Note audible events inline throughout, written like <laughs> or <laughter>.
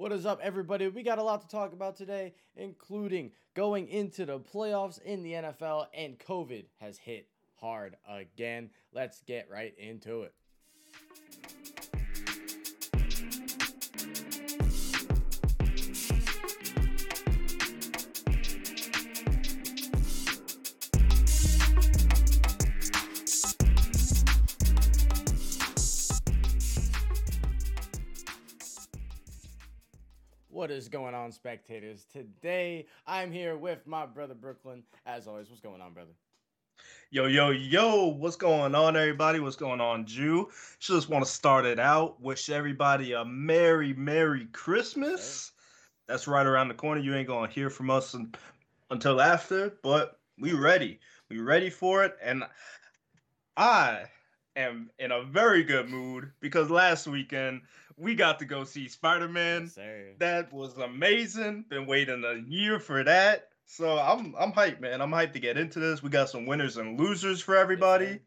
What is up, everybody? We got a lot to talk about today, including going into the playoffs in the NFL, and COVID has hit hard again. Let's get right into it. What is going on, spectators? Today, I'm here with my brother Brooklyn. As always, what's going on, brother? Yo, yo, yo, what's going on, everybody? What's going on, Jew? Just want to start it out. Wish everybody a Merry, Merry Christmas. That's right around the corner. You ain't going to hear from us un- until after, but we ready. We ready for it. And I am in a very good mood because last weekend we got to go see Spider Man. Yes. That was amazing. Been waiting a year for that. So I'm I'm hyped, man. I'm hyped to get into this. We got some winners and losers for everybody. sir.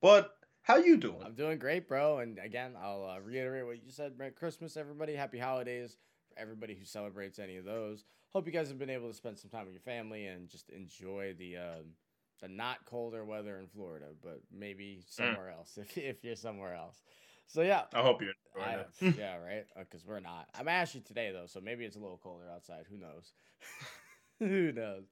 But how you doing? I'm doing great, bro. And again, I'll uh, reiterate what you said. Merry Christmas, everybody. Happy holidays for everybody who celebrates any of those. Hope you guys have been able to spend some time with your family and just enjoy the uh, the not colder weather in Florida, but maybe somewhere else <laughs> if if you're somewhere else. So yeah, I hope you're I, <laughs> yeah, right. Because we're not. I'm actually today though, so maybe it's a little colder outside. Who knows? <laughs> Who knows?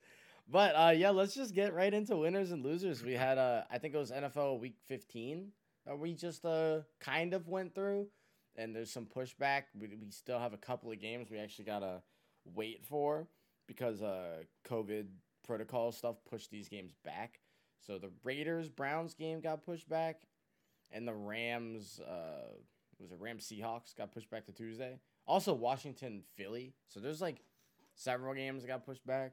But uh, yeah, let's just get right into winners and losers. We had uh, I think it was NFL Week 15 that we just uh kind of went through, and there's some pushback. We we still have a couple of games we actually gotta wait for because uh COVID protocol stuff pushed these games back. So the Raiders Browns game got pushed back, and the Rams uh was it Rams Seahawks got pushed back to Tuesday. Also Washington Philly. So there's like several games that got pushed back.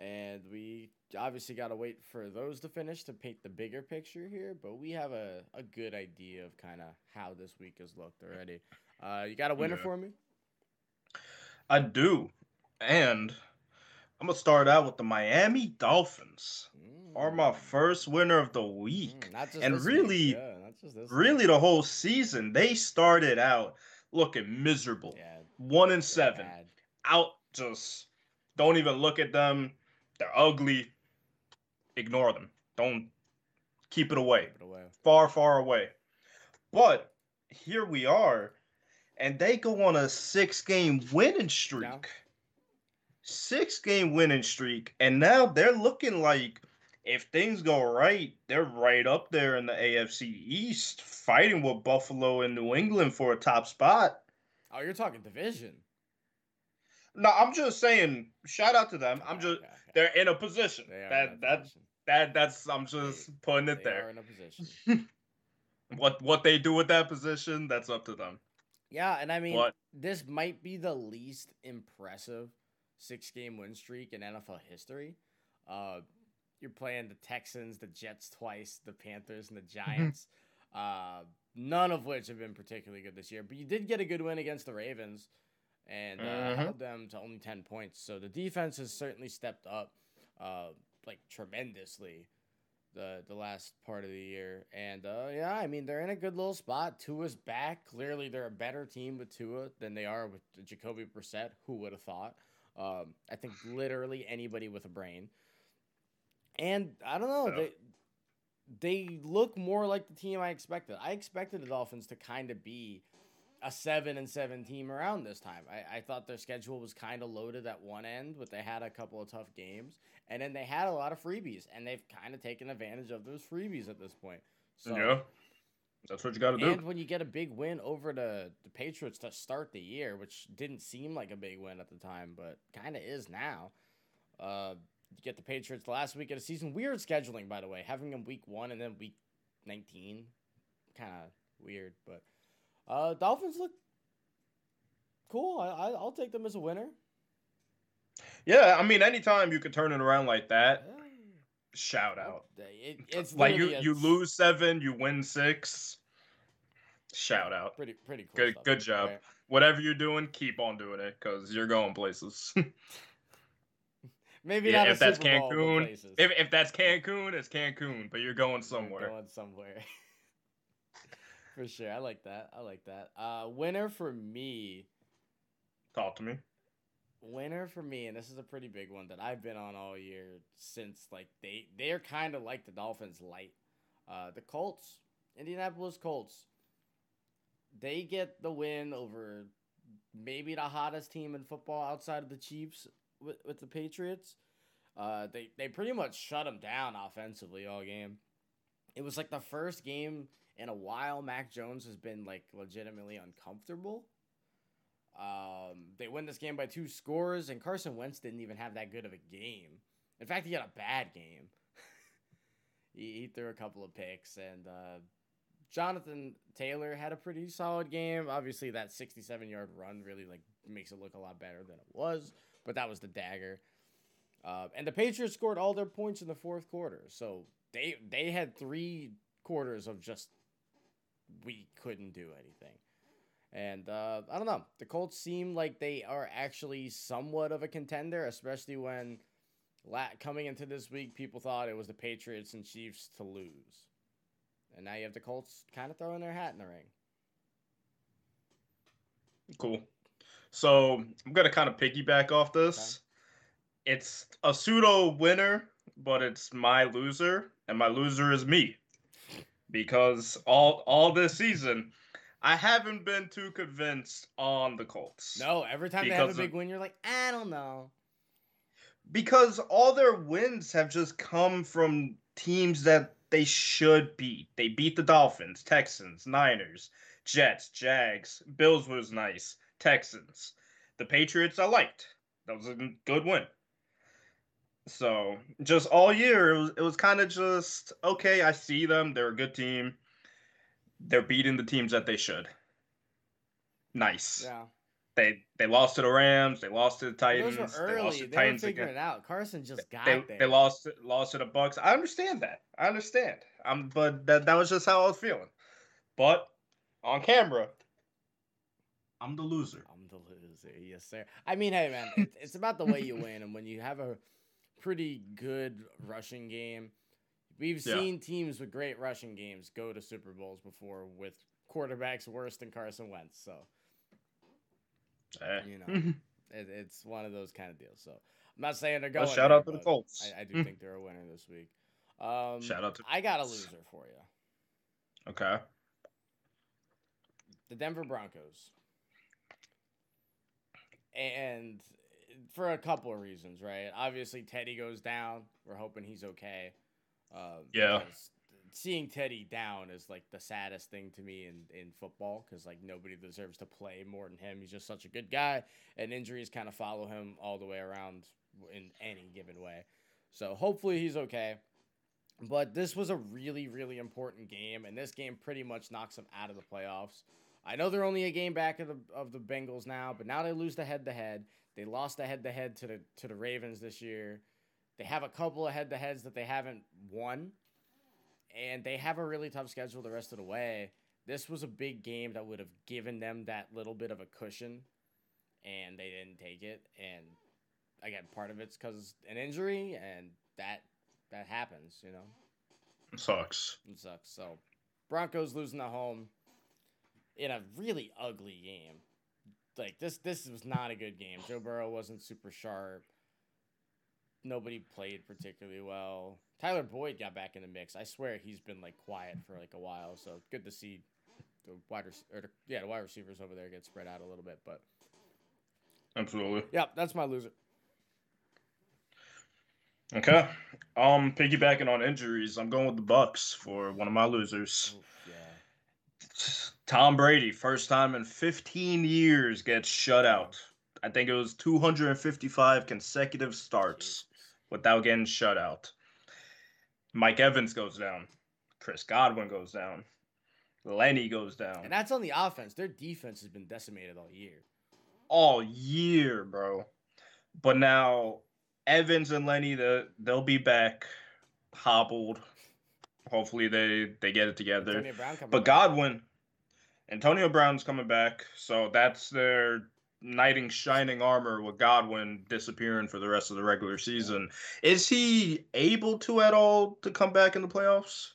And we obviously got to wait for those to finish to paint the bigger picture here, but we have a, a good idea of kind of how this week has looked already. Uh, you got a winner Yeah. for me? I do. And I'm gonna start out with the Miami Dolphins. Are my Mm. first winner of the week. Mm, and really, yeah, not just week. really the whole season. They started out looking miserable. yeah, One and seven. bad. out just don't even look at them. They're ugly. Ignore them. Don't keep it away. Keep it away. Far, far away. But here we are, and they go on a six game winning streak. Six game winning streak. And now they're looking like if things go right, they're right up there in the AFC East, fighting with Buffalo and New England for a top spot. Oh, you're talking division. No, I'm just saying, shout out to them. I'm just they're in a position. They That that position. that that's I'm just putting it They there. in a position. <laughs> What what they do with that position, that's up to them. Yeah, and I mean, this might be the least impressive six game win streak in NFL history. Uh, you're playing the Texans, the Jets twice, the Panthers, and the Giants. uh, none of which have been particularly good this year. But you did get a good win against the Ravens and uh, Mhm. held them to only 10 points. So the defense has certainly stepped up uh, like tremendously the the last part of the year. And uh, yeah, I mean they're in a good little spot. Tua's back. Clearly, they're a better team with Tua than they are with Jacoby Brissett. Who would have thought? Um, I think literally anybody with a brain. And I don't know they they look more like the team I expected. I expected the Dolphins to kind of be a seven and seven team around this time. I, I thought their schedule was kind of loaded at one end, but they had a couple of tough games, and then they had a lot of freebies, and they've kind of taken advantage of those freebies at this point. So, yeah. That's what you gotta do. and when you get a big win over the, the Patriots to start the year, which didn't seem like a big win at the time, but kind of is now. Uh, you get the Patriots the last week of the season. Weird scheduling, by the way, having them week one and then week nineteen, kind of weird. But uh, Dolphins look cool. I, I I'll take them as a winner. yeah, I mean anytime you can turn it around like that, Yeah. Shout out. It, <laughs> it's like you a you lose seven, you win six. Shout out. Pretty pretty cool. Good stuff, good job. right? Whatever you're doing, keep on doing it because you're going places. <laughs> Maybe Yeah, not if that's Super Cancun, places. if if that's Cancun, it's Cancun, but you're going You're somewhere. Going somewhere. <laughs> For sure. I like that. I like that. Uh winner for me. Talk to me. Winner for me, and this is a pretty big one that I've been on all year since like they they're kind of like the Dolphins light. Uh, the Colts, Indianapolis Colts. They get the win over maybe the hottest team in football outside of the Chiefs with, with the Patriots. Uh, they they pretty much shut them down offensively all game. It was like the first game in a while Mac Jones has been like legitimately uncomfortable. Um, they win this game by two scores, and Carson Wentz didn't even have that good of a game. In fact, he had a bad game. <laughs> he, he threw a couple of picks, and uh, Jonathan Taylor had a pretty solid game. Obviously, that 67 yard run really like makes it look a lot better than it was, but that was the dagger. Uh, and the Patriots scored all their points in the fourth quarter, so they they had three quarters of just we couldn't do anything. And uh, I don't know. The Colts seem like they are actually somewhat of a contender, especially when la- coming into this week, people thought it was the Patriots and Chiefs to lose. And now you have the Colts kind of throwing their hat in the ring. Cool. So I'm gonna kind of piggyback off this. Okay. It's a pseudo winner, but it's my loser, and my loser is me. Because all all this season, I haven't been too convinced on the Colts. No, every time they have a big of, win, you're like, I don't know. Because all their wins have just come from teams that they should beat. They beat the Dolphins, Texans, Niners, Jets, Jags. Bills was nice. Texans. The Patriots I liked. That was a good win. So just all year it was it was kind of just okay, I see them, they're a good team they're beating the teams that they should. Nice. Yeah. They they lost to the Rams. They lost to the Titans. Those were early. They, lost to the they Titans were figuring again. it out. Carson just got they, there. They lost lost to the Bucs. I understand that. I understand. Um, but that that was just how I was feeling. But on camera, I'm the loser. I'm the loser. Yes, sir. I mean, hey, man, it's about the way you win, and when you have a pretty good rushing game, We've yeah. seen teams with great rushing games go to Super Bowls before with quarterbacks worse than Carson Wentz. So, eh. you know, it, it's one of those kind of deals. So, I'm not saying they're going. Well, shout there, out to the Colts. I, I do think they're a winner this week. Um, shout out to. I got a loser for you. Okay. The Denver Broncos. And for a couple of reasons, right? Obviously, Teddy goes down. We're hoping he's okay. Um, yeah. Seeing Teddy down is like the saddest thing to me in, in football because like nobody deserves to play more than him. He's just such a good guy, and injuries kind of follow him all the way around in any given way. So hopefully he's okay. But this was a really, really important game, and this game pretty much knocks them out of the playoffs. I know they're only a game back of the of the Bengals now, but now they lose the head to head. They lost the head to head to the to the Ravens this year. They have a couple of head to heads that they haven't won, and they have a really tough schedule the rest of the way. This was a big game that would have given them that little bit of a cushion, and they didn't take it. And again, part of it's because an injury, and that that happens, you know. It sucks. It sucks. So, Broncos losing at home in a really ugly game. Like this, this was not a good game. Joe Burrow wasn't super sharp nobody played particularly well. Tyler Boyd got back in the mix. I swear he's been like quiet for like a while, so good to see the wide or the, yeah, the wide receivers over there get spread out a little bit, but absolutely. Yeah, that's my loser. Okay. Um piggybacking on injuries, I'm going with the Bucs for one of my losers. Oof, yeah. Tom Brady, first time in 15 years gets shut out. I think it was 255 consecutive starts without getting shut out. Mike Evans goes down. Chris Godwin goes down. Lenny goes down. And that's on the offense. Their defense has been decimated all year. All year, bro. But now Evans and Lenny, the they'll be back hobbled. Hopefully they they get it together. but back. Godwin, Antonio Brown's coming back, so that's their knight in shining armor with Godwin disappearing for the rest of the regular season. Is he able to at all to come back in the playoffs?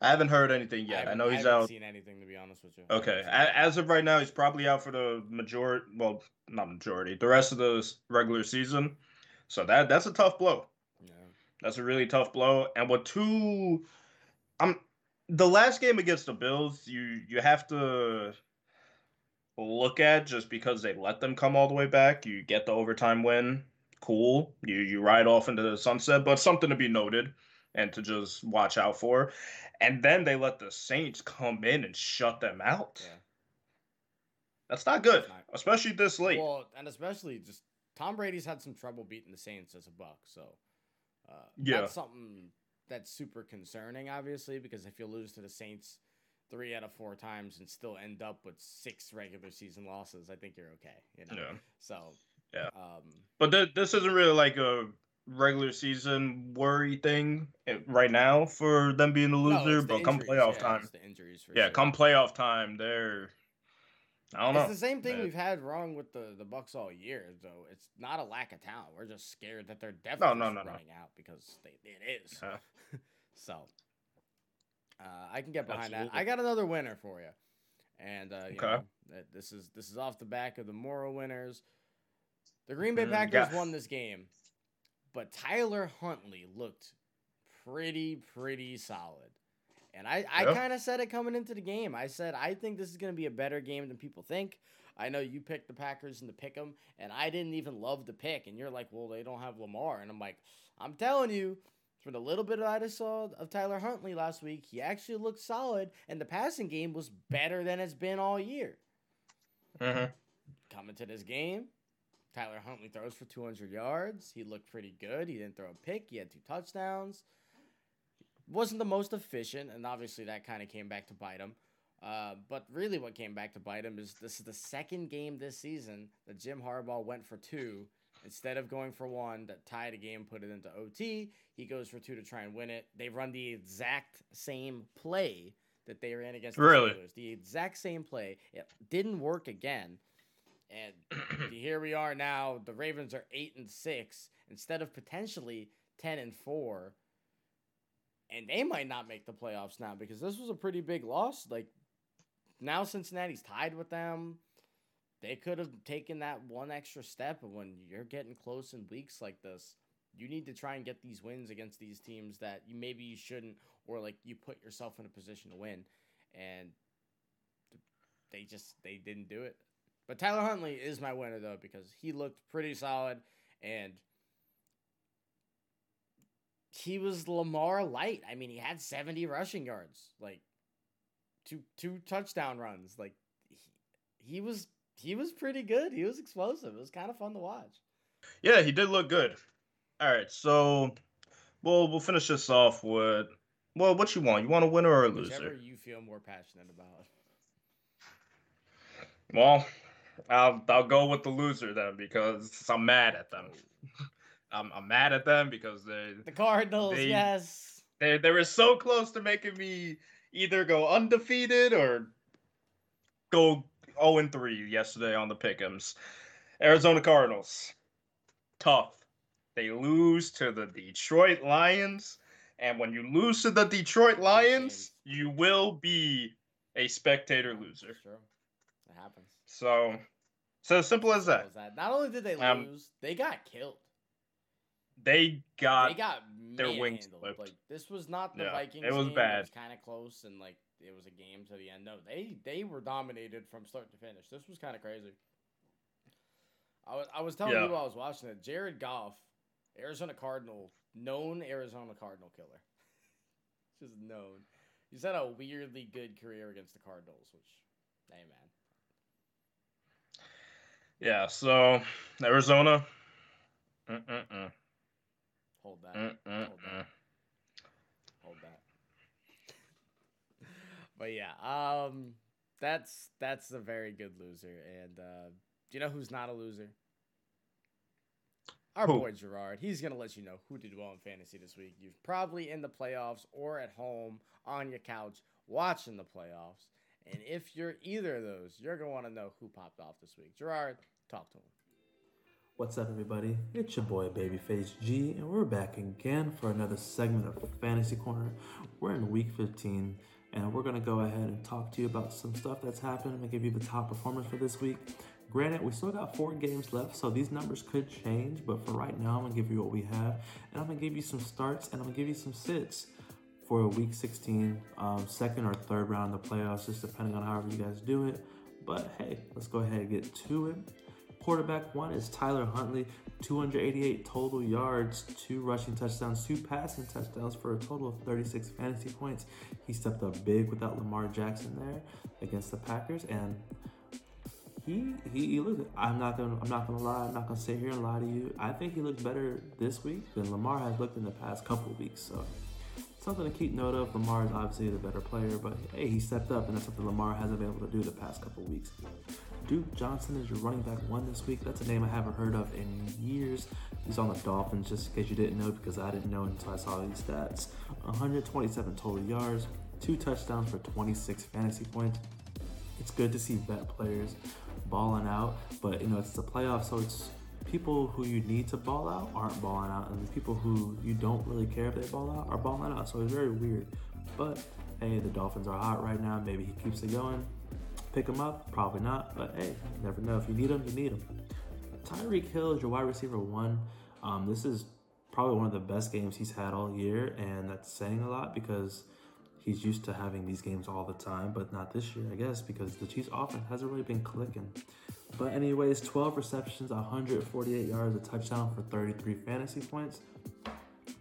I haven't heard anything yet. I, I know I he's haven't out. Seen anything to be honest with you? Okay, as of right now, he's probably out for the majority. Well, not majority. The rest of the regular season. So that that's a tough blow. Yeah. That's a really tough blow. And with two, I'm the last game against the Bills. You you have to look at just because they let them come all the way back. You get the overtime win. Cool. You you ride off into the sunset, but something to be noted and to just watch out for. And then they let the Saints come in and shut them out. Yeah. That's not good, not. especially this late. Well, and especially just Tom Brady's had some trouble beating the Saints as a Buc, so uh, Yeah. that's something that's super concerning, obviously, because if you lose to the Saints three out of four times and still end up with six regular season losses, I think you're okay. You know, Yeah. so Yeah. um, But th- this isn't really like a regular season worry thing eh, right now for them being the no, loser. it's the but come injuries, playoff yeah, time, the injuries yeah, sure. come playoff time, they're I don't know. It's the same thing man. we've had wrong with the the Bucs all year, though. It's not a lack of talent. We're just scared that they're definitely no, no, no. running out because they, it is. Yeah. <laughs> so uh, I can get behind that. I got another winner for you, and uh, you Okay. know, this is this is off the back of the Moro winners. The Green Bay Mm, Packers yeah. won this game, but Tyler Huntley looked pretty pretty solid. And I, I Yeah. kind of said it coming into the game. I said I think this is going to be a better game than people think. I know you picked the Packers and pick them, and I didn't even love the pick. And you're like, well, they don't have Lamar, and I'm like, I'm telling you, for the little bit of I saw of Tyler Huntley last week, he actually looked solid, and the passing game was better than it's been all year. Mhm. Coming to this game, Tyler Huntley throws for 200 yards. He looked pretty good. He didn't throw a pick. He had two touchdowns. Wasn't the most efficient, and obviously that kind of came back to bite him. Uh, but really, what came back to bite him is this is the second game this season that Jim Harbaugh went for two instead of going for one that tied a game, put it into OT. He goes for two to try and win it. They run the exact same play that they ran against the Really? Steelers. The exact same play. It didn't work again. And <clears throat> here we are now. The Ravens are eight and six instead of potentially ten and four. And they might not make the playoffs now because this was a pretty big loss. Like now Cincinnati's tied with them. They could have taken that one extra step. When you're getting close in weeks like this, you need to try and get these wins against these teams that you maybe you shouldn't, or like you put yourself in a position to win. And they just they didn't do it. But Tyler Huntley is my winner though because he looked pretty solid and he was Lamar light. I mean, he had 70 rushing yards, like two two touchdown runs. Like he, he was he was pretty good. He was explosive. It was kind of fun to watch. Yeah, he did look good. All right, so we'll we'll finish this off with well, what you want? You want a winner or a Whichever loser? you feel more passionate about. Well, I'll I'll go with the loser then because I'm mad at them. <laughs> I'm I'm mad at them because they The Cardinals, They- yes. they they were so close to making me either go undefeated or go 0 and 3 yesterday on the Pick'ems. Arizona Cardinals. Tough. They lose to the Detroit Lions. And when you lose to the Detroit Lions, you will be a spectator loser. That's true. It happens. So, so simple as that. Simple as that. Not only did they Um, lose, they got killed. They got, they got their wings. Like this was not the Yeah, Vikings. it was game. bad. It was kind of close, and like it was a game to the end. No, they they were dominated from start to finish. This was kind of crazy. I was I was telling Yeah. you while I was watching it. Jared Goff, Arizona Cardinal, known Arizona Cardinal killer, <laughs> just known. He's had a weirdly good career against the Cardinals, which, hey man, yeah. So Arizona. Mm-mm-mm. hold that. Mm-mm-mm. Hold that. But yeah, um, that's that's a very good loser. And uh, do you know who's not a loser? Our Who? boy Gerard. He's gonna let you know who did well in fantasy this week. You're probably in the playoffs or at home on your couch watching the playoffs. And if you're either of those, you're gonna want to know who popped off this week. Gerard, talk to him. What's up, everybody? It's your boy Babyface G, and we're back again for another segment of Fantasy Corner. We're in week 15, and we're gonna go ahead and talk to you about some stuff that's happened. I'm gonna give you the top performers for this week. Granted, we still got four games left, so these numbers could change, but for right now, I'm gonna give you what we have, and I'm gonna give you some starts, and I'm gonna give you some sits for week 16, um, second or third round of the playoffs, just depending on however you guys do it. But hey, let's go ahead and get to it. Quarterback one is Tyler Huntley, 288 total yards, two rushing touchdowns, two passing touchdowns for a total of 36 fantasy points. He stepped up big without Lamar Jackson there against the Packers, and he he, he looked. I'm not gonna I'm not gonna lie. I'm not gonna sit here and lie to you. I think he looked better this week than Lamar has looked in the past couple weeks. So something to keep note of. Lamar is obviously the better player, but hey, he stepped up, and that's something Lamar hasn't been able to do the past couple weeks. Duke Johnson is your running back one this week. That's a name I haven't heard of in years. He's on the Dolphins, just in case you didn't know, because I didn't know until I saw these stats. 127 total yards, two touchdowns for 26 fantasy points. It's good to see vet players balling out, but you know it's the playoffs, so it's people who you need to ball out aren't balling out, and the people who you don't really care if they ball out are balling out. So it's very weird. But hey, the Dolphins are hot right now. Maybe he keeps it going. Pick him up? Probably not. But hey, never know. If you need him, you need him. Tyreek Hill is your wide receiver one. Um, this is probably one of the best games he's had all year, and that's saying a lot because he's used to having these games all the time, but not this year, I guess, because the Chiefs' offense hasn't really been clicking. But anyways, 12 receptions, 148 yards, a touchdown for 33 fantasy points.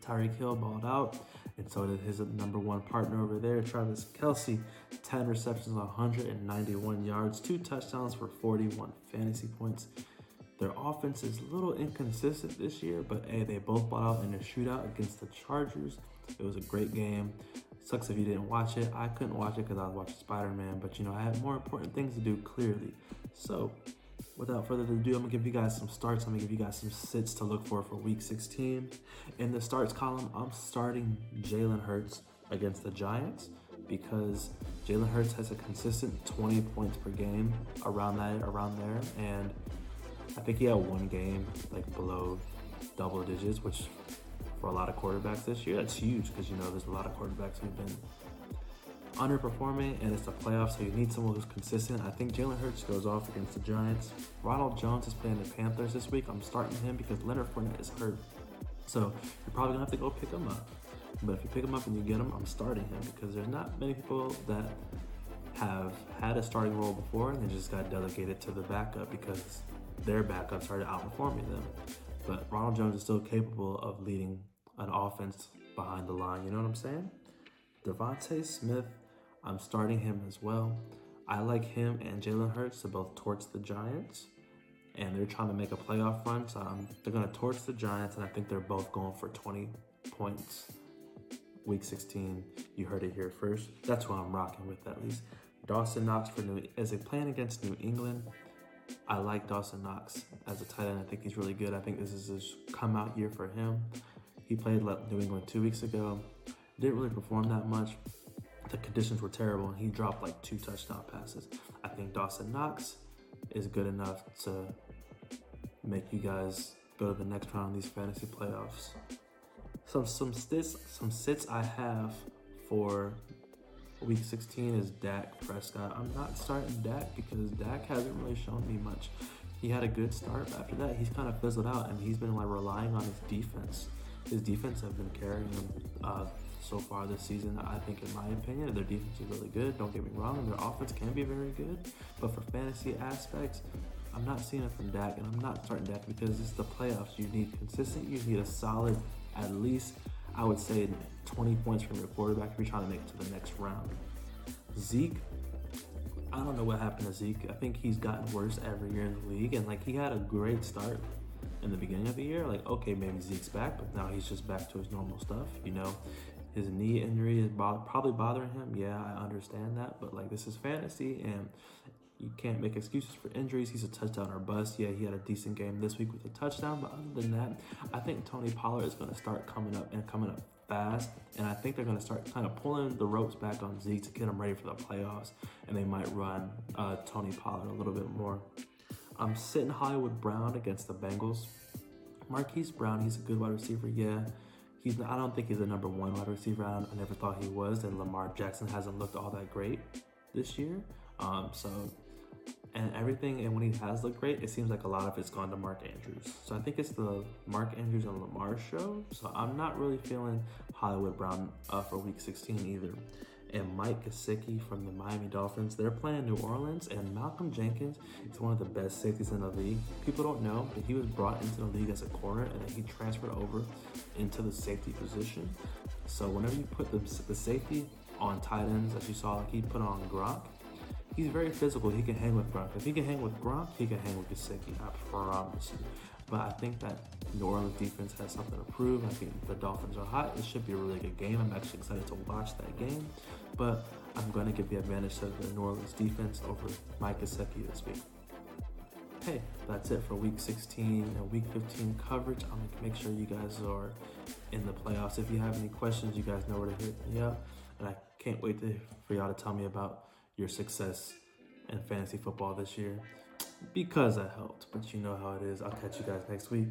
Tyreek Hill balled out, and so did his number one partner over there, Travis Kelce. 10 receptions, 191 yards, two touchdowns for 41 fantasy points. Their offense is a little inconsistent this year, but hey, they both balled out in a shootout against the Chargers. It was a great game. Sucks if you didn't watch it. I couldn't watch it because I was watching Spider Man, but you know, I had more important things to do clearly. So, without further ado, I'm gonna give you guys some starts. I'm gonna give you guys some sits to look for for week 16. In the starts column, I'm starting Jalen Hurts against the Giants because Jalen Hurts has a consistent 20 points per game around that, around there, and I think he had one game like below double digits, which for a lot of quarterbacks this year. That's huge because you know there's a lot of quarterbacks who've been underperforming, and it's the playoffs, so you need someone who's consistent. I think Jalen Hurts goes off against the Giants. Ronald Jones is playing the Panthers this week. I'm starting him because Leonard Fournette is hurt, so you're probably gonna have to go pick him up. But if you pick him up and you get him, I'm starting him because there's not many people that have had a starting role before and they just got delegated to the backup because their backup started outperforming them. But Ronald Jones is still capable of leading an offense behind the line. You know what I'm saying? DeVonta Smith, I'm starting him as well. I like him and Jalen Hurts to both torch the Giants, and they're trying to make a playoff run. So um, they're going to torch the Giants, and I think they're both going for 20 points. Week 16, you heard it here first. That's who I'm rocking with at least. Dawson Knox for New as a plan against New England. I like Dawson Knox as a tight end. I think he's really good. I think this is his come out year for him. He played New England two weeks ago. Didn't really perform that much. The conditions were terrible, and he dropped like two touchdown passes. I think Dawson Knox is good enough to make you guys go to the next round of these fantasy playoffs. Some some sits some sits I have for week 16 is Dak Prescott. I'm not starting Dak because Dak hasn't really shown me much. He had a good start, but after that, he's kind of fizzled out, and he's been like relying on his defense his defense have been carrying him uh, so far this season. I think, in my opinion, their defense is really good. Don't get me wrong, and their offense can be very good. But for fantasy aspects, I'm not seeing it from Dak, and I'm not starting Dak because it's the playoffs. You need consistent. You need a solid, at least I would say 20 points from your quarterback if you're trying to make it to the next round. Zeke, I don't know what happened to Zeke. I think he's gotten worse every year in the league, and like he had a great start in the beginning of the year, like, okay, maybe Zeke's back, but now he's just back to his normal stuff. You know, his knee injury is bo- probably bothering him. Yeah, I understand that, but like, this is fantasy and you can't make excuses for injuries. He's a touchdown or bust. Yeah, he had a decent game this week with a touchdown, but other than that, I think Tony Pollard is going to start coming up and coming up fast, and I think they're going to start kind of pulling the ropes back on Zeke to get him ready for the playoffs, and they might run uh, Tony Pollard a little bit more. I'm sitting Hollywood Brown against the Bengals. Marquise Brown, he's a good wide receiver, yeah. He's I don't think he's a number one wide receiver. I, I never thought he was, and Lamar Jackson hasn't looked all that great this year. Um, so and everything. And when he has looked great, it seems like a lot of it's gone to Mark Andrews. So I think it's the Mark Andrews and Lamar show. So I'm not really feeling Hollywood Brown uh, for Week 16 either. And Mike Gesicki from the Miami Dolphins, they're playing New Orleans, and Malcolm Jenkins is one of the best safeties in the league. People don't know, but he was brought into the league as a corner, and then he transferred over into the safety position. So whenever you put the, the safety on tight ends, as you saw, like he put on Gronk, he's very physical. He can hang with Gronk. If he can hang with Gronk, he can hang with Gesicki. I promise you. But I think that New Orleans defense has something to prove. I think the Dolphins are hot. It should be a really good game. I'm actually excited to watch that game. But I'm going to give the advantage to the New Orleans defense over Mike Gesicki this week. Hey, that's it for week 16 and week 15 coverage. I'm going to make sure you guys are in the playoffs. If you have any questions, you guys know where to hit me up. And I can't wait to, for y'all to tell me about your success in fantasy football this year because I helped. But you know how it is. I'll catch you guys next week.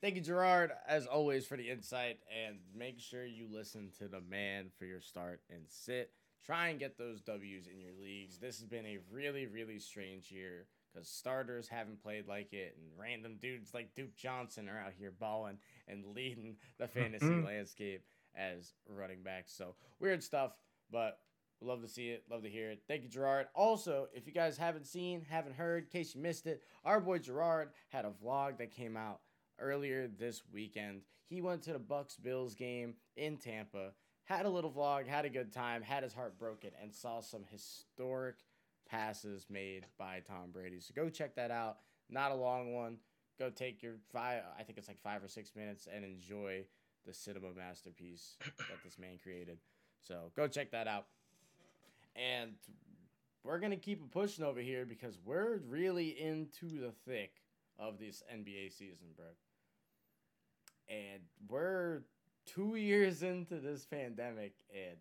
Thank you, Gerard, as always, for the insight. And make sure you listen to the man for your start and sit. Try and get those W's in your leagues. This has been a really, really strange year because starters haven't played like it, and random dudes like Duke Johnson are out here balling and leading the mm-hmm. fantasy landscape as running backs. So weird stuff, but love to see it, love to hear it. Thank you, Gerard. Also, if you guys haven't seen, haven't heard, in case you missed it, our boy Gerard had a vlog that came out earlier this weekend. He went to the Bucs Bills game in Tampa, had a little vlog, had a good time, had his heart broken, and saw some historic passes made by Tom Brady. So go check that out. Not a long one. Go take your five, I think it's like five or six minutes, and enjoy the cinema masterpiece that this man created. So go check that out. And we're gonna keep it pushing over here because we're really into the thick of this NBA season, bro. And we're two years into this pandemic, and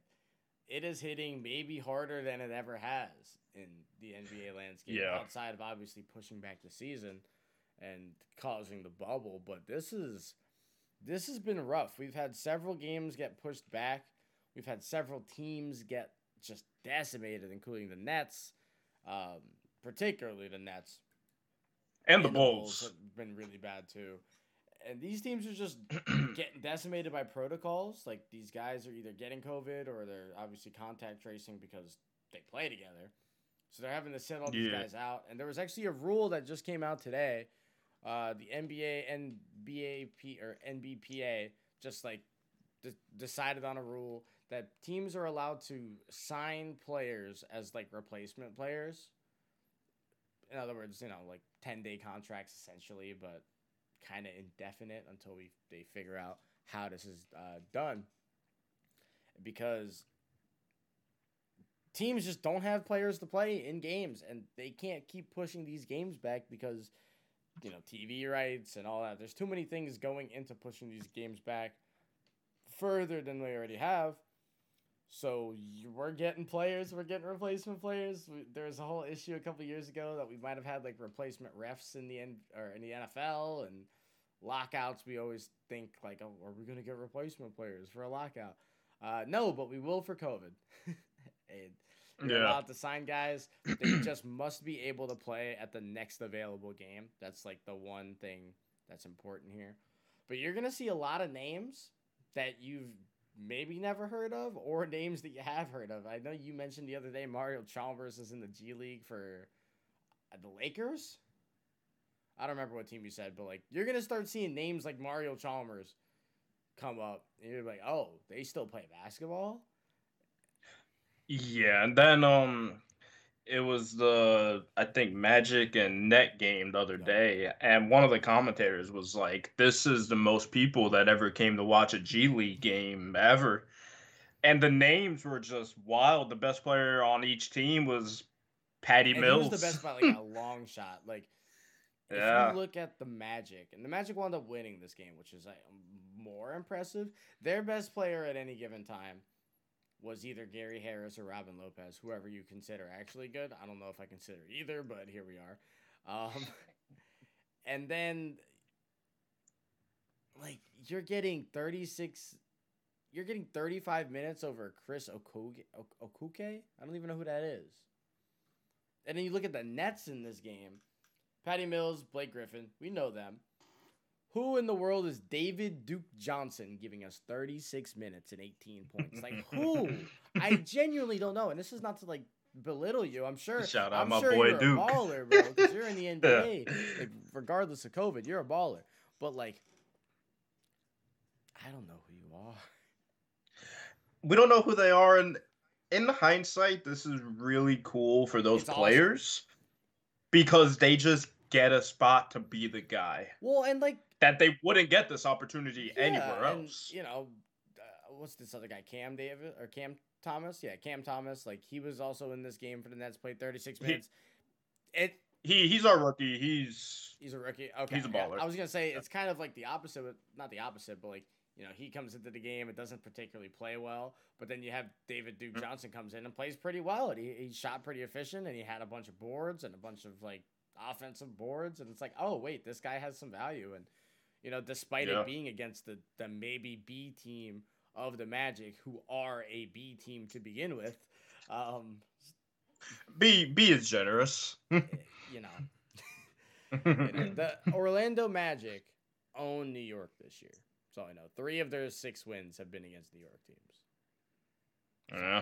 it is hitting maybe harder than it ever has in the NBA <laughs> landscape. Yeah. Outside of obviously pushing back the season and causing the bubble, but this is this has been rough. We've had several games get pushed back. We've had several teams get just decimated, including the Nets, um, particularly the Nets. And the Bulls. have been really bad too. And these teams are just <clears throat> getting decimated by protocols. Like these guys are either getting COVID or they're obviously contact tracing because they play together. So they're having to send all these Yeah. guys out. And there was actually a rule that just came out today. Uh, the NBA, NBAP or NBPA just like de- decided on a rule that teams are allowed to sign players as like replacement players. In other words, you know, like 10 day contracts essentially, but kind of indefinite until we they figure out how this is uh, done. Because teams just don't have players to play in games, and they can't keep pushing these games back because you know TV rights and all that. There's too many things going into pushing these games back further than they already have. So you, we're getting players, we're getting replacement players. We, there was a whole issue a couple years ago that we might have had like replacement refs in the N, or in the NFL and lockouts. We always think like, oh, are we gonna get replacement players for a lockout? Uh, no, but we will for COVID. <laughs> and you're Yeah. allowed to sign guys. They <clears throat> just must be able to play at the next available game. That's like the one thing that's important here. But you're gonna see a lot of names that you've maybe never heard of, or <laughs> names that you have heard of. I know you mentioned the other day Mario Chalmers is in the G League for uh, the Lakers. I don't remember what team you said, but like you're gonna start seeing names like Mario Chalmers come up, and you're like, oh, they still play basketball. Yeah, and then um it was the I think Magic and Net game the other Yeah. day, and one of the commentators was like, "This is the most people that ever came to watch a G League game ever," and the names were just wild. The best player on each team was Patty And Mills. he was the best by like a <laughs> long shot. Like, if you look at the Magic, and the Magic wound up winning this game, which is like more impressive. Their best player at any given time was either Gary Harris or Robin Lopez, whoever you consider actually good. I don't know if I consider either, but here we are. Um, <laughs> and then, like, you're getting 36, you're getting 35 minutes over Chris Okuke? I don't even know who that is. And then you look at the Nets in this game Patty Mills, Blake Griffin, we know them. Who in the world is David Duke Johnson giving us 36 minutes and 18 points? Like <laughs> who? I genuinely don't know. And this is not to like belittle you. I'm sure. Shout out I'm my sure boy you're Duke. a baller, bro. Because you're in the <laughs> NBA. Like, regardless of COVID, you're a baller. But like, I don't know who you are. we don't know who they are and in hindsight this is really cool for those It's awesome. players because they just get a spot to be the guy Well, and like that they wouldn't get this opportunity yeah, anywhere and, else You know, uh, what's this other guy? Cam David or Cam Thomas? Yeah, Cam Thomas. Like he was also in this game for the Nets. Played 36 He- minutes. It he he's our rookie he's He's a rookie. Okay, He's a yeah, baller. I was gonna say it's kind of like the opposite, but not the opposite, but like you know he comes into the game, it doesn't particularly play well, but then you have David Duke Mhm. Johnson comes in and plays pretty well, and he, he shot pretty efficient, and he had a bunch of boards and a bunch of like offensive boards, and it's like oh wait, this guy has some value, and you know despite Yeah. it being against the the maybe B team of the Magic, who are a B team to begin with, um, B be as generous <laughs> you know. You know, the Orlando Magic own New York this year. That's all I know. Three of their six wins have been against New York teams. yeah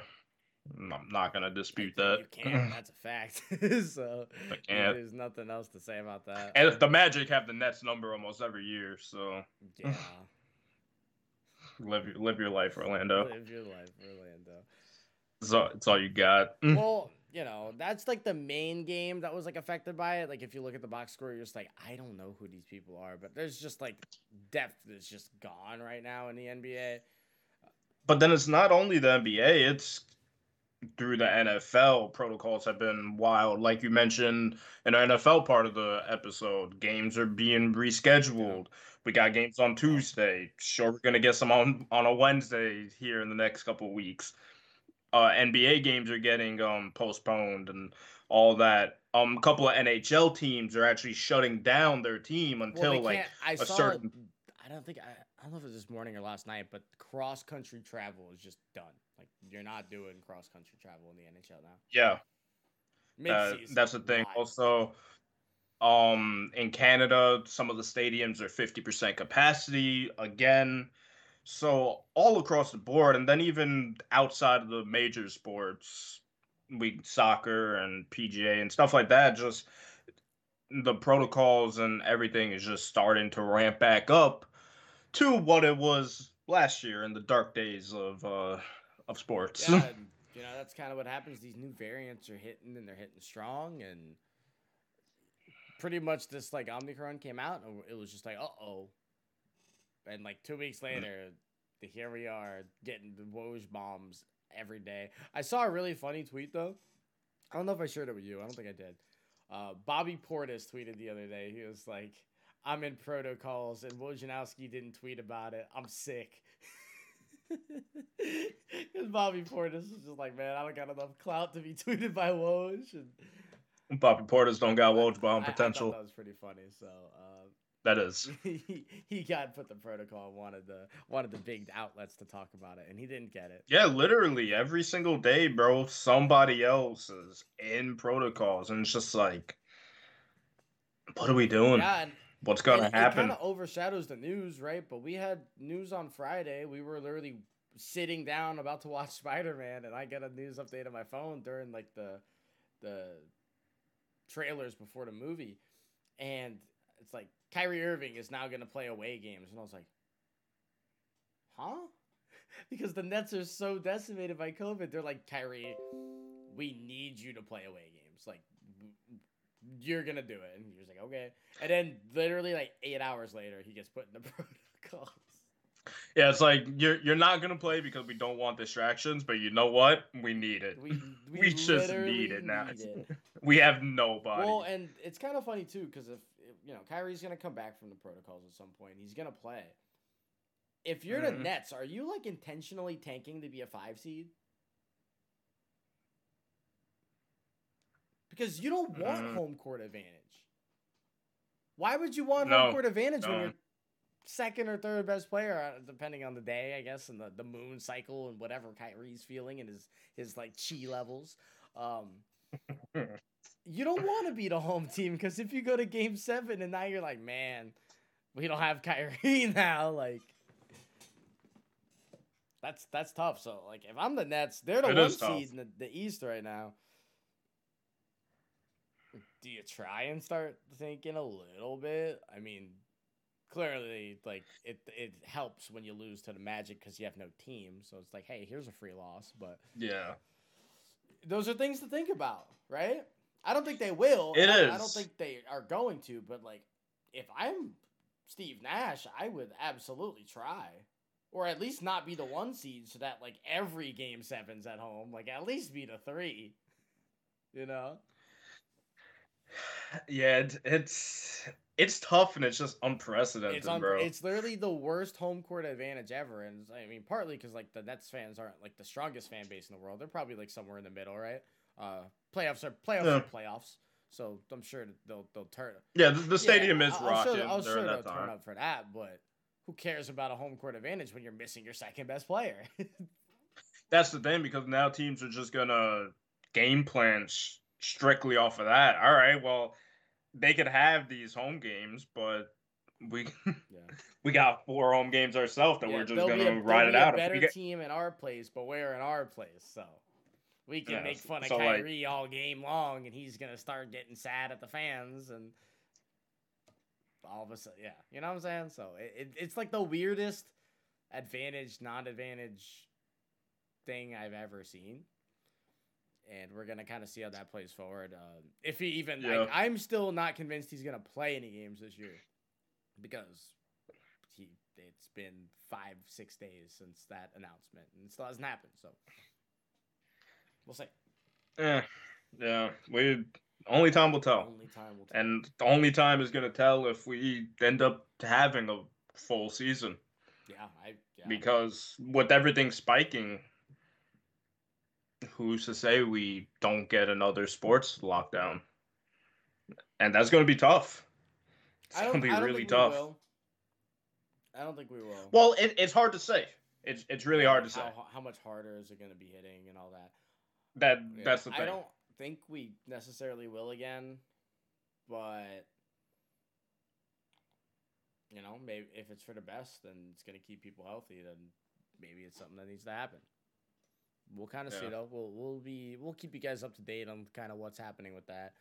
Mm, i'm not gonna dispute that You can't. <laughs> That's a fact. <laughs> so there's nothing else to say about that. and the magic have the nets number almost every year so yeah. <laughs> live your live your life orlando Live your life, Orlando. it's all, it's all you got mm. Well, you know, that's like the main game that was like affected by it. Like if you look at the box score, you're just like, I don't know who these people are, but there's just like depth is just gone right now in the NBA. But then it's not only the NBA, it's through the NFL. Protocols have been wild. Like you mentioned in the NFL part of the episode, games are being rescheduled. We got games on Tuesday. Sure, we're gonna get some on on a Wednesday here in the next couple weeks. Uh, NBA games are getting um postponed and all that. Um, a couple of NHL teams are actually shutting down their team until they like I a saw. certain- I don't think I. I don't know if it was this morning or last night, but cross country travel is just done. Like you're not doing cross country travel in the NHL now. yeah. Uh, that's the thing. live. Also, um, in Canada, some of the stadiums are fifty percent capacity again. So all across the board, and then even outside of the major sports, we soccer and PGA and stuff like that. Just the protocols and everything is just starting to ramp back up to what it was last year in the dark days of uh of sports. Yeah, <laughs> you know that's kind of what happens. These new variants are hitting, and they're hitting strong, and pretty much this like Omicron came out, and it was just like, uh oh, and like two weeks later, the here we are getting the Woj bombs every day. I saw a really funny tweet though. I don't know if I shared it with you. I don't think I did. Uh, Bobby Portis tweeted the other day. He was like, "I'm in protocols," and Wojnarowski didn't tweet about it. I'm sick. Because Bobby Portis was just like, man, I don't got enough clout to be <laughs> tweeted by Woj. And Bobby Portis don't got Woj bomb I- I potential. that was pretty funny. So uh, That is. <laughs> he, he got put the protocol. Wanted the wanted the big outlets to talk about it, and he didn't get it. Yeah, literally every single day, bro, somebody else is in protocols. And it's just like, what are we doing? Yeah, and What's going to happen? It kind of overshadows the news, right? But we had news on Friday. We were literally sitting down about to watch <laughs> Spider Man, and I get a news update on my phone during like the the trailers before the movie, and it's like Kyrie Irving is now going to play away games, and I was like, huh? <laughs> because the Nets are so decimated by COVID, they're like Kyrie, we need you to play away games, like. You're gonna do it, and he was like, "Okay." And then, literally, like eight hours later, he gets put in the <laughs> protocols. yeah, it's like you're you're not gonna play because we don't want distractions, but you know what? We need it. We <laughs> we, We just need it now. need it. <laughs> We have nobody. Well, and it's kind of funny too because if you know Kyrie's gonna come back from the protocols at some point, he's gonna play. If you're the Mhm. Nets, are you like intentionally tanking to be a five seed? Because you don't want Mhm. home court advantage. Why would you want No, home court advantage when no. you're second or third best player, uh, depending on the day, I guess, and the, the moon cycle and whatever Kyrie's feeling and his his like chi levels. Um, <laughs> you don't want to beat a home team because if you go to Game Seven and now you're like, man, we don't have Kyrie <laughs> now, like. That's that's tough. So like, if I'm the Nets, they're the It one seed in the, the East right now. Do you try and start thinking a little bit? I mean, clearly, like it it helps when you lose to the Magic because you have no team. So it's like, hey, here's a free loss. But yeah. those are things to think about, right? I don't think they will. It I, I don't think they are going to. But like, if I'm Steve Nash, I would absolutely try. Or at least not be the one seed so that like every game seven's at home. Like at least be the three. You know? Yeah, it, it's it's tough and it's just unprecedented, It's un- bro. it's literally the worst home court advantage ever, and I mean partly because like the Nets fans aren't like the strongest fan base in the world. They're probably like somewhere in the middle, right? Uh, playoffs are playoffs Yeah. are playoffs, so I'm sure they'll they'll turn. yeah, the, the stadium Yeah, is I- I'm rocking Sure, I'm sure they'll that turn up for that, but who cares about a home court advantage when you're missing your second best player? <laughs> That's the thing because now teams are just gonna game plan strictly off of that. All right, well, they could have these home games, but we yeah. <laughs> we got four home games ourselves that Yeah, we're just gonna a, ride it out. Better we get- team in our place, but we're in our place, so we can Yeah, make fun of so, like- Kyrie all game long, and he's gonna start getting sad at the fans, and all of a sudden, yeah, you know what I'm saying. So it, it, it's like the weirdest advantage, non-advantage thing I've ever seen. And we're gonna kind of see how that plays forward. Uh, if he even, Yeah. like, I'm still not convinced he's gonna play any games this year because he it's been five six days since that announcement and it still hasn't happened so we'll see Eh, yeah, we only time will tell, only time will tell and the only time is gonna tell if we end up having a full season. yeah i yeah. because with everything spiking, who's to say we don't get another sports lockdown? And that's going to be tough. It's going to be really tough. i don't think we will Well, it, it's hard to say. It's it's really hard to say. how much harder is it going to be hitting and all that That Yeah, that's the thing. i don't think we necessarily will again but you know maybe if it's for the best then it's going to keep people healthy then maybe it's something that needs to happen we'll kind of see Yeah. though we'll, we'll be we'll keep you guys up to date on kind of what's happening with that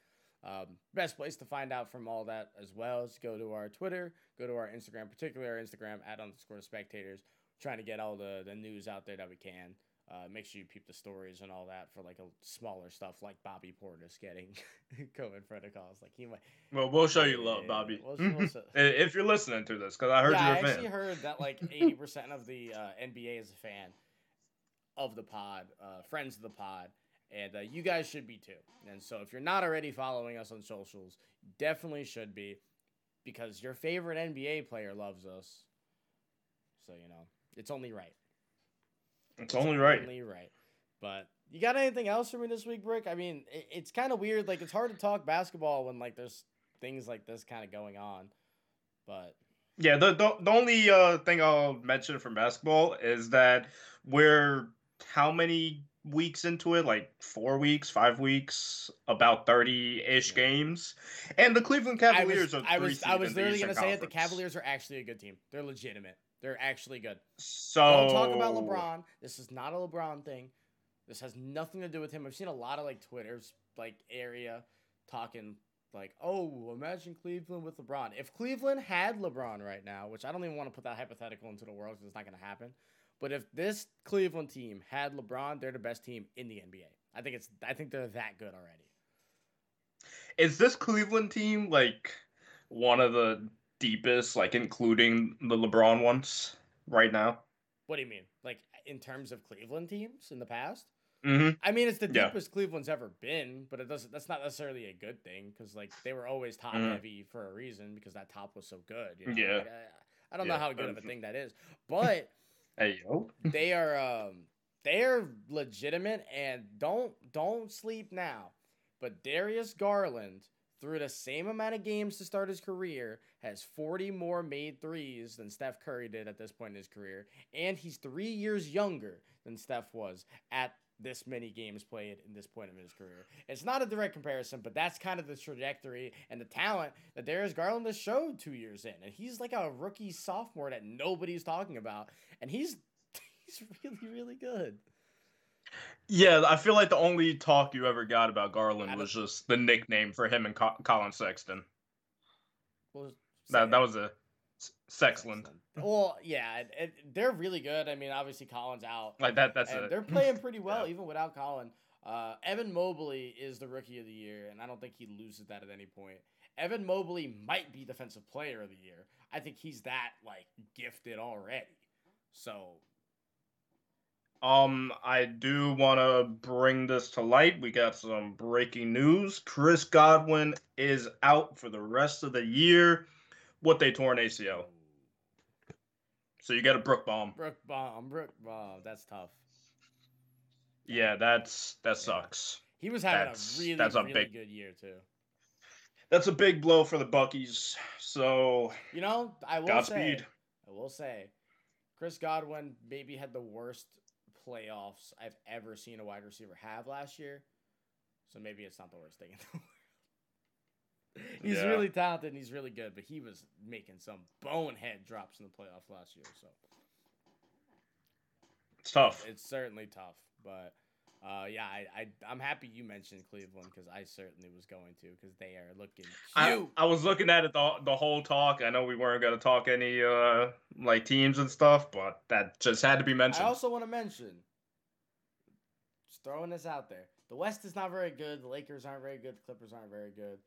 um, best place to find out from all that as well is go to our twitter go to our instagram particularly our instagram at underscore spectators trying to get all the, the news out there that we can uh, make sure you peep the stories and all that for like a smaller stuff like Bobby Portis getting <laughs> COVID protocols. Like he might. Well, we'll show you love, Bobby. we'll- we'll <laughs> if you're listening to this, because I heard yeah, you're I a fan. I actually heard that like eighty percent of the uh, NBA is a fan of the pod, uh, friends of the pod, and uh, you guys should be too. And so if you're not already following us on socials, definitely should be, because your favorite NBA player loves us. So you know it's only right. it's only right. Only right. But you got anything else for me this week, Brick? I mean, it, it's kind of weird. Like, it's hard to talk basketball when like there's things like this kind of going on. But Yeah, the the, the only uh, thing I'll mention from basketball is that we're how many weeks into it? Like four weeks, five weeks, about thirty ish Yeah. games, and the Cleveland I Cavaliers was, are. I was, I was literally gonna say it. The Cavaliers are actually a good team. They're legitimate. They're actually good. So Don't talk about LeBron. This is not a LeBron thing. This has nothing to do with him. I've seen a lot of like Twitter's like area talking like, oh, imagine Cleveland with LeBron. If Cleveland had LeBron right now, which I don't even want to put that hypothetical into the world because it's not going to happen. But if this Cleveland team had LeBron, they're the best team in the NBA. I think it's. I think they're that good already. Is this Cleveland team like one of the deepest, like including the LeBron ones right now? What do you mean? Like in terms of Cleveland teams in the past? Mm-hmm. I mean, it's the Yeah. deepest Cleveland's ever been, but it doesn't. That's not necessarily a good thing because like they were always top Mhm. heavy for a reason because that top was so good. You know? Yeah. Like, I, I don't know how good of a thing that is, but Hey yo. <laughs> they are um they are legitimate and don't don't sleep now. But Darius Garland, through the same amount of games to start his career, has 40 more made threes than Steph Curry did at this point in his career. And he's three years younger than Steph was at this many games played in this point of his career. It's not a direct comparison, but that's kind of the trajectory and the talent that Darius Garland has showed two years in. And he's like a rookie sophomore that nobody's talking about. And he's <laughs> he's really, really good. Yeah, I feel like the only talk you ever got about Garland was just the nickname for him and Co- Collin Sexton. Well, that that was a Sexland. <laughs> Well, yeah, it, it, they're really good. I mean, obviously Collin's out. Like that. That's and a, they're playing pretty <laughs> well yeah. even without Collin. Uh, Evan Mobley is the rookie of the year, and I don't think he loses that at any point. Evan Mobley might be defensive player of the year. I think he's that like gifted already. So um, I do want to bring this to light. We got some breaking news. Chris Godwin is out for the rest of the year with a torn ACL. So you got a Brook bomb. Brook bomb. Brook bomb. That's tough. Yeah, that's that sucks. He was having that's, a really, that's a really big, good year too. That's a big blow for the Buckies. So you know, I will Godspeed. say, I will say, Chris Godwin maybe had the worst playoffs I've ever seen a wide receiver have last year. So maybe it's not the worst thing in the world. <laughs> he's yeah. really talented and he's really good, but he was making some bonehead drops in the playoffs last year. So it's tough. It's certainly tough, but uh, yeah, I, I am happy you mentioned Cleveland because I certainly was going to because they are looking. I, I was looking at it the, the whole talk. I know we weren't going to talk any uh like teams and stuff, but that just had to be mentioned. I also want to mention, just throwing this out there, the West is not very good. The Lakers aren't very good. The Clippers aren't very good.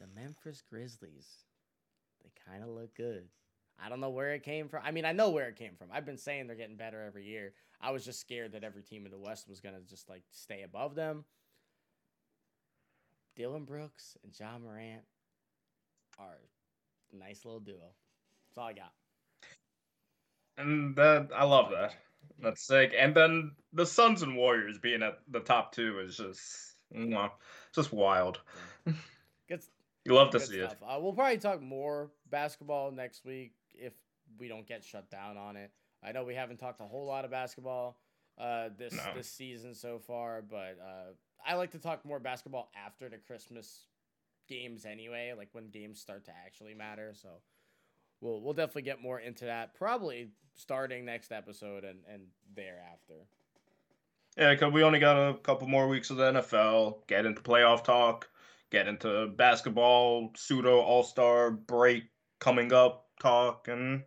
The Memphis Grizzlies, they kind of look good. I don't know where it came from. I mean, I know where it came from. I've been saying they're getting better every year. I was just scared that every team in the West was gonna just like stay above them. Dillon Brooks and Ja Morant are a nice little duo. That's all I got. And that I love that. That's sick. And then the Suns and Warriors being at the top two is just, you know, just wild. Good, <laughs> you love to see stuff. it. Uh, we'll probably talk more basketball next week if we don't get shut down on it. I know we haven't talked a whole lot of basketball uh, this no. this season so far, but uh, I like to talk more basketball after the Christmas games anyway, like when games start to actually matter. So we'll we'll definitely get more into that probably starting next episode and and thereafter. Yeah, because we only got a couple more weeks of the NFL. Get into playoff talk. Get into basketball pseudo All Star break coming up talk and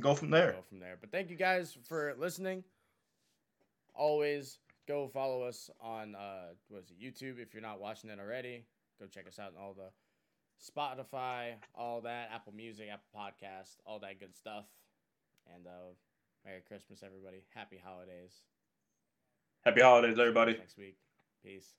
go from there. Go from there. But thank you guys for listening. Always go follow us on uh what is it, YouTube if you're not watching it already. Go check us out on all the Spotify, all that, Apple Music, Apple Podcast, all that good stuff. And uh Merry Christmas everybody. Happy holidays. Happy holidays everybody. Next week. Peace.